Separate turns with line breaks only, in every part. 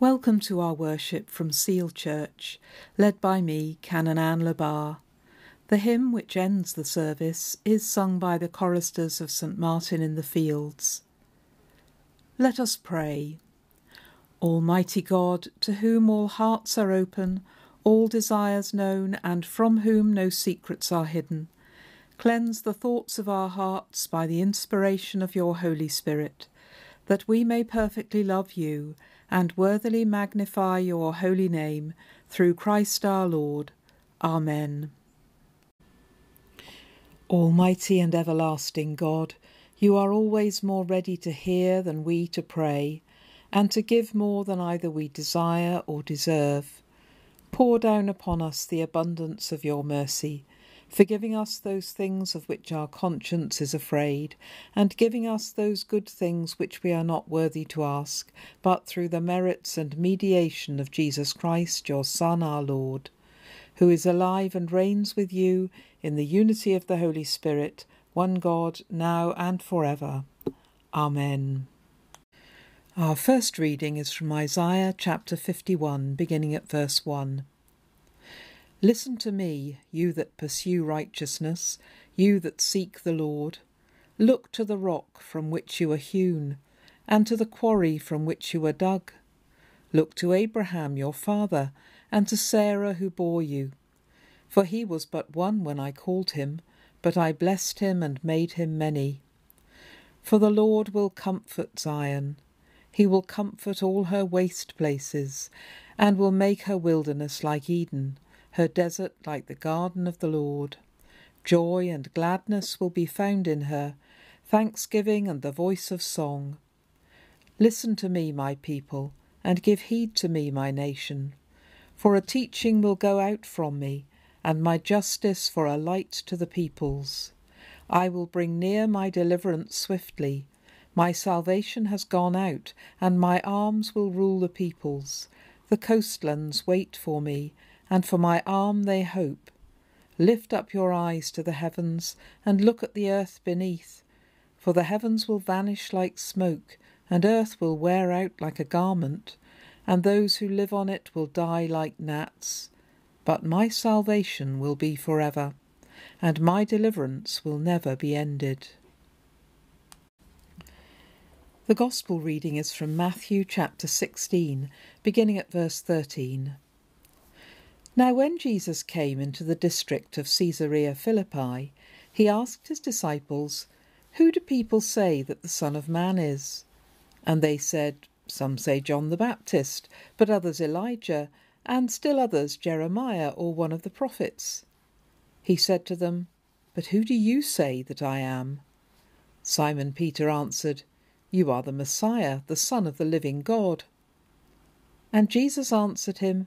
Welcome to our worship from Seal Church, led by me, Canon Anne Le Bas. The hymn which ends the service is sung by the choristers of St Martin in the Fields. Let us pray. Almighty God, to whom all hearts are open, all desires known, and from whom no secrets are hidden, cleanse the thoughts of our hearts by the inspiration of your Holy Spirit, that we may perfectly love you and worthily magnify your holy name through Christ our Lord. Amen. Almighty and everlasting God, you are always more ready to hear than we to pray, and to give more than either we desire or deserve. Pour down upon us the abundance of your mercy forgiving us those things of which our conscience is afraid, and giving us those good things which we are not worthy to ask, but through the merits and mediation of Jesus Christ, your Son, our Lord, who is alive and reigns with you in the unity of the Holy Spirit, one God, now and for ever. Amen. Our first reading is from Isaiah chapter 51, beginning at verse 1. Listen to me, you that pursue righteousness, you that seek the Lord. Look to the rock from which you are hewn, and to the quarry from which you are dug. Look to Abraham your father, and to Sarah who bore you. For he was but one when I called him, but I blessed him and made him many. For the Lord will comfort Zion. He will comfort all her waste places, and will make her wilderness like Eden her desert like the garden of the Lord. Joy and gladness will be found in her, thanksgiving and the voice of song. Listen to me, my people, and give heed to me, my nation. For a teaching will go out from me, and my justice for a light to the peoples. I will bring near my deliverance swiftly. My salvation has gone out, and my arms will rule the peoples. The coastlands wait for me, and for my arm they hope. Lift up your eyes to the heavens, and look at the earth beneath. For the heavens will vanish like smoke, and earth will wear out like a garment, and those who live on it will die like gnats. But my salvation will be for ever, and my deliverance will never be ended. The Gospel reading is from Matthew chapter 16, beginning at verse 13. Now, when Jesus came into the district of Caesarea Philippi, he asked his disciples, Who do people say that the Son of Man is? And they said, Some say John the Baptist, but others Elijah, and still others Jeremiah or one of the prophets. He said to them, But who do you say that I am? Simon Peter answered, You are the Messiah, the Son of the living God. And Jesus answered him,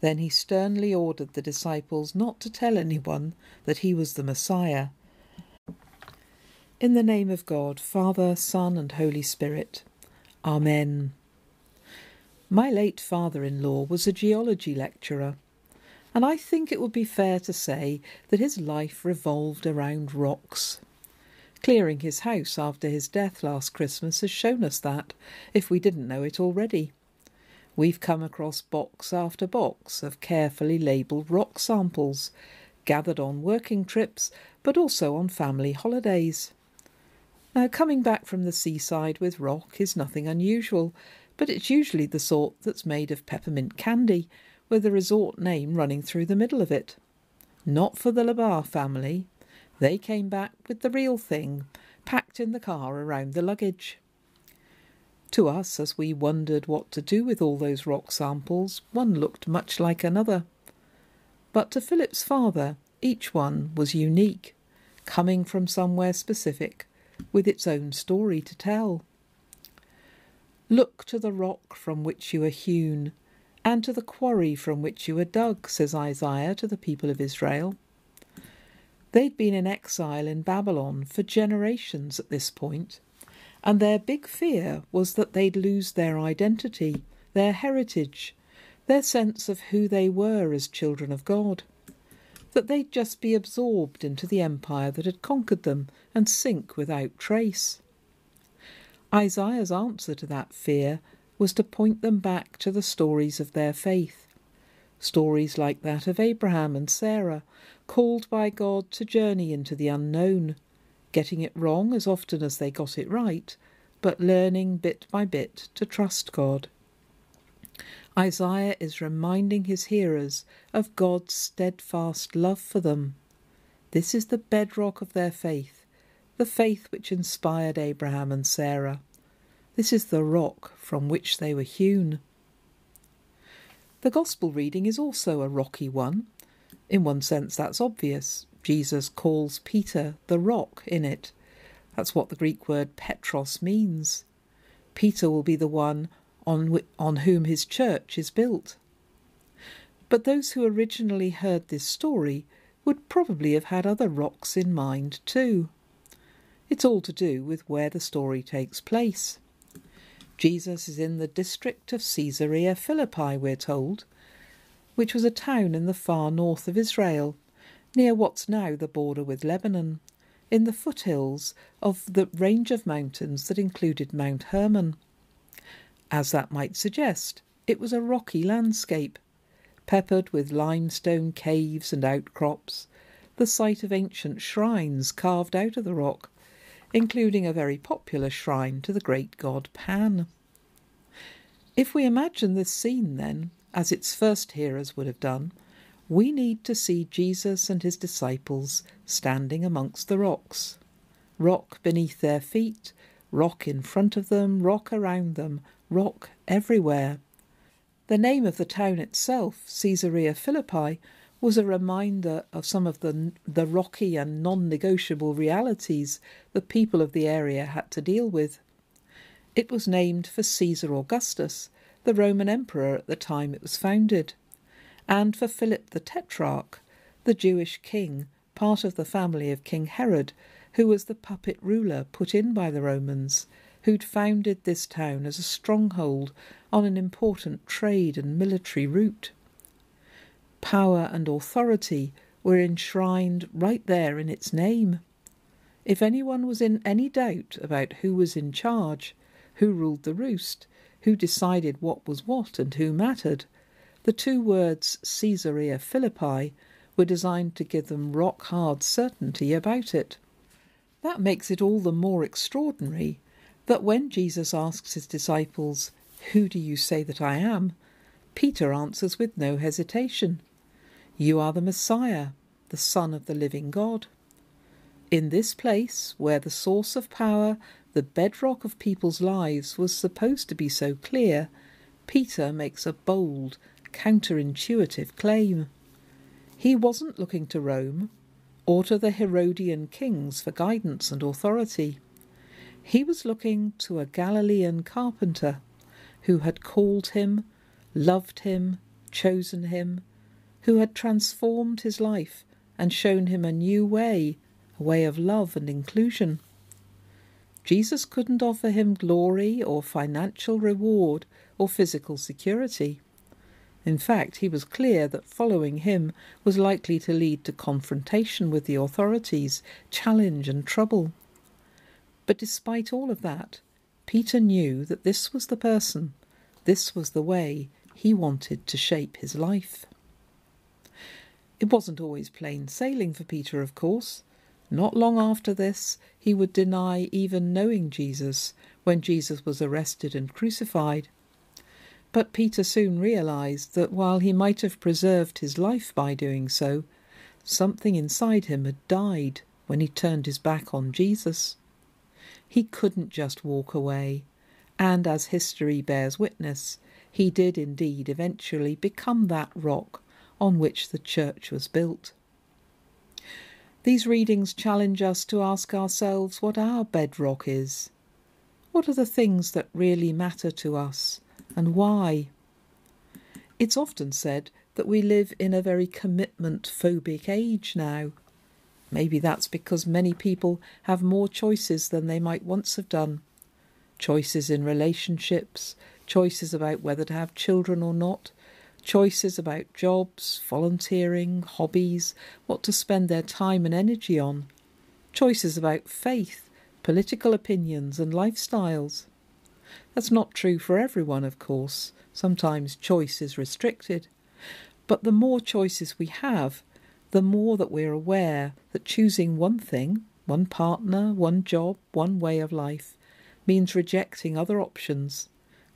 Then he sternly ordered the disciples not to tell anyone that he was the Messiah. In the name of God, Father, Son, and Holy Spirit. Amen. My late father in law was a geology lecturer, and I think it would be fair to say that his life revolved around rocks. Clearing his house after his death last Christmas has shown us that, if we didn't know it already. We've come across box after box of carefully labelled rock samples, gathered on working trips, but also on family holidays. Now, coming back from the seaside with rock is nothing unusual, but it's usually the sort that's made of peppermint candy, with the resort name running through the middle of it. Not for the Le Bas family. They came back with the real thing, packed in the car around the luggage. To us, as we wondered what to do with all those rock samples, one looked much like another. But to Philip's father, each one was unique, coming from somewhere specific, with its own story to tell. Look to the rock from which you are hewn, and to the quarry from which you were dug, says Isaiah to the people of Israel. They'd been in exile in Babylon for generations at this point, and their big fear was that they'd lose their identity, their heritage, their sense of who they were as children of God, that they'd just be absorbed into the empire that had conquered them and sink without trace. Isaiah's answer to that fear was to point them back to the stories of their faith. Stories like that of Abraham and Sarah, called by God to journey into the unknown, getting it wrong as often as they got it right, but learning bit by bit to trust God. Isaiah is reminding his hearers of God's steadfast love for them. This is the bedrock of their faith, the faith which inspired Abraham and Sarah. This is the rock from which they were hewn. The Gospel reading is also a rocky one. In one sense, that's obvious. Jesus calls Peter the rock in it. That's what the Greek word Petros means. Peter will be the one on, on whom his church is built. But those who originally heard this story would probably have had other rocks in mind too. It's all to do with where the story takes place. Jesus is in the district of Caesarea Philippi, we're told, which was a town in the far north of Israel near what's now the border with Lebanon, in the foothills of the range of mountains that included Mount Hermon. As that might suggest, it was a rocky landscape, peppered with limestone caves and outcrops, the site of ancient shrines carved out of the rock, including a very popular shrine to the great god Pan. If we imagine this scene, then, as its first hearers would have done, we need to see Jesus and his disciples standing amongst the rocks. Rock beneath their feet, rock in front of them, rock around them, rock everywhere. The name of the town itself, Caesarea Philippi, was a reminder of some of the, the rocky and non negotiable realities the people of the area had to deal with. It was named for Caesar Augustus, the Roman emperor at the time it was founded and for Philip the Tetrarch, the Jewish king, part of the family of King Herod, who was the puppet ruler put in by the Romans, who'd founded this town as a stronghold on an important trade and military route. Power and authority were enshrined right there in its name. If anyone was in any doubt about who was in charge, who ruled the roost, who decided what was what and who mattered, the two words Caesarea Philippi were designed to give them rock hard certainty about it. That makes it all the more extraordinary that when Jesus asks his disciples, Who do you say that I am? Peter answers with no hesitation, You are the Messiah, the Son of the living God. In this place, where the source of power, the bedrock of people's lives, was supposed to be so clear, Peter makes a bold counterintuitive claim. He wasn't looking to Rome or to the Herodian kings for guidance and authority. He was looking to a Galilean carpenter who had called him, loved him, chosen him, who had transformed his life and shown him a new way, a way of love and inclusion. Jesus couldn't offer him glory or financial reward or physical security. In fact, he was clear that following him was likely to lead to confrontation with the authorities, challenge, and trouble. But despite all of that, Peter knew that this was the person, this was the way he wanted to shape his life. It wasn't always plain sailing for Peter, of course. Not long after this, he would deny even knowing Jesus when Jesus was arrested and crucified. But Peter soon realized that while he might have preserved his life by doing so, something inside him had died when he turned his back on Jesus. He couldn't just walk away, and as history bears witness, he did indeed eventually become that rock on which the church was built. These readings challenge us to ask ourselves what our bedrock is. What are the things that really matter to us? And why. It's often said that we live in a very commitment phobic age now. Maybe that's because many people have more choices than they might once have done. Choices in relationships, choices about whether to have children or not, choices about jobs, volunteering, hobbies, what to spend their time and energy on, choices about faith, political opinions, and lifestyles. That's not true for everyone, of course. Sometimes choice is restricted. But the more choices we have, the more that we're aware that choosing one thing, one partner, one job, one way of life, means rejecting other options,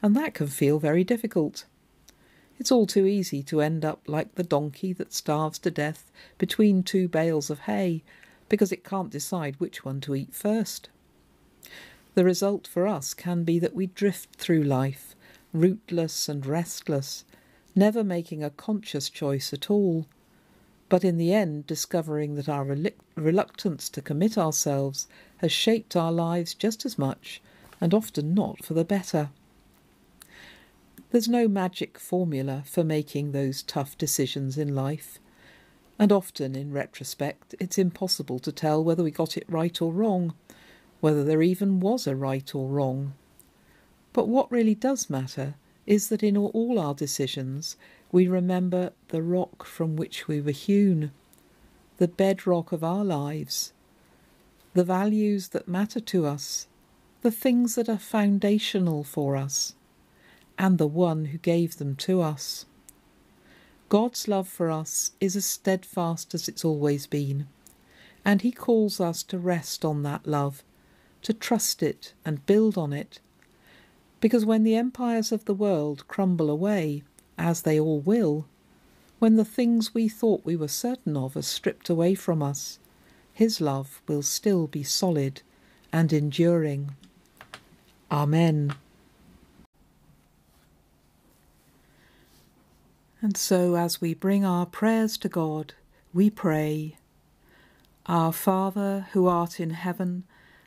and that can feel very difficult. It's all too easy to end up like the donkey that starves to death between two bales of hay because it can't decide which one to eat first. The result for us can be that we drift through life, rootless and restless, never making a conscious choice at all, but in the end discovering that our reluctance to commit ourselves has shaped our lives just as much, and often not for the better. There's no magic formula for making those tough decisions in life, and often, in retrospect, it's impossible to tell whether we got it right or wrong whether there even was a right or wrong. But what really does matter is that in all our decisions we remember the rock from which we were hewn, the bedrock of our lives, the values that matter to us, the things that are foundational for us, and the one who gave them to us. God's love for us is as steadfast as it's always been, and He calls us to rest on that love to trust it and build on it. Because when the empires of the world crumble away, as they all will, when the things we thought we were certain of are stripped away from us, his love will still be solid and enduring. Amen. And so, as we bring our prayers to God, we pray Our Father, who art in heaven,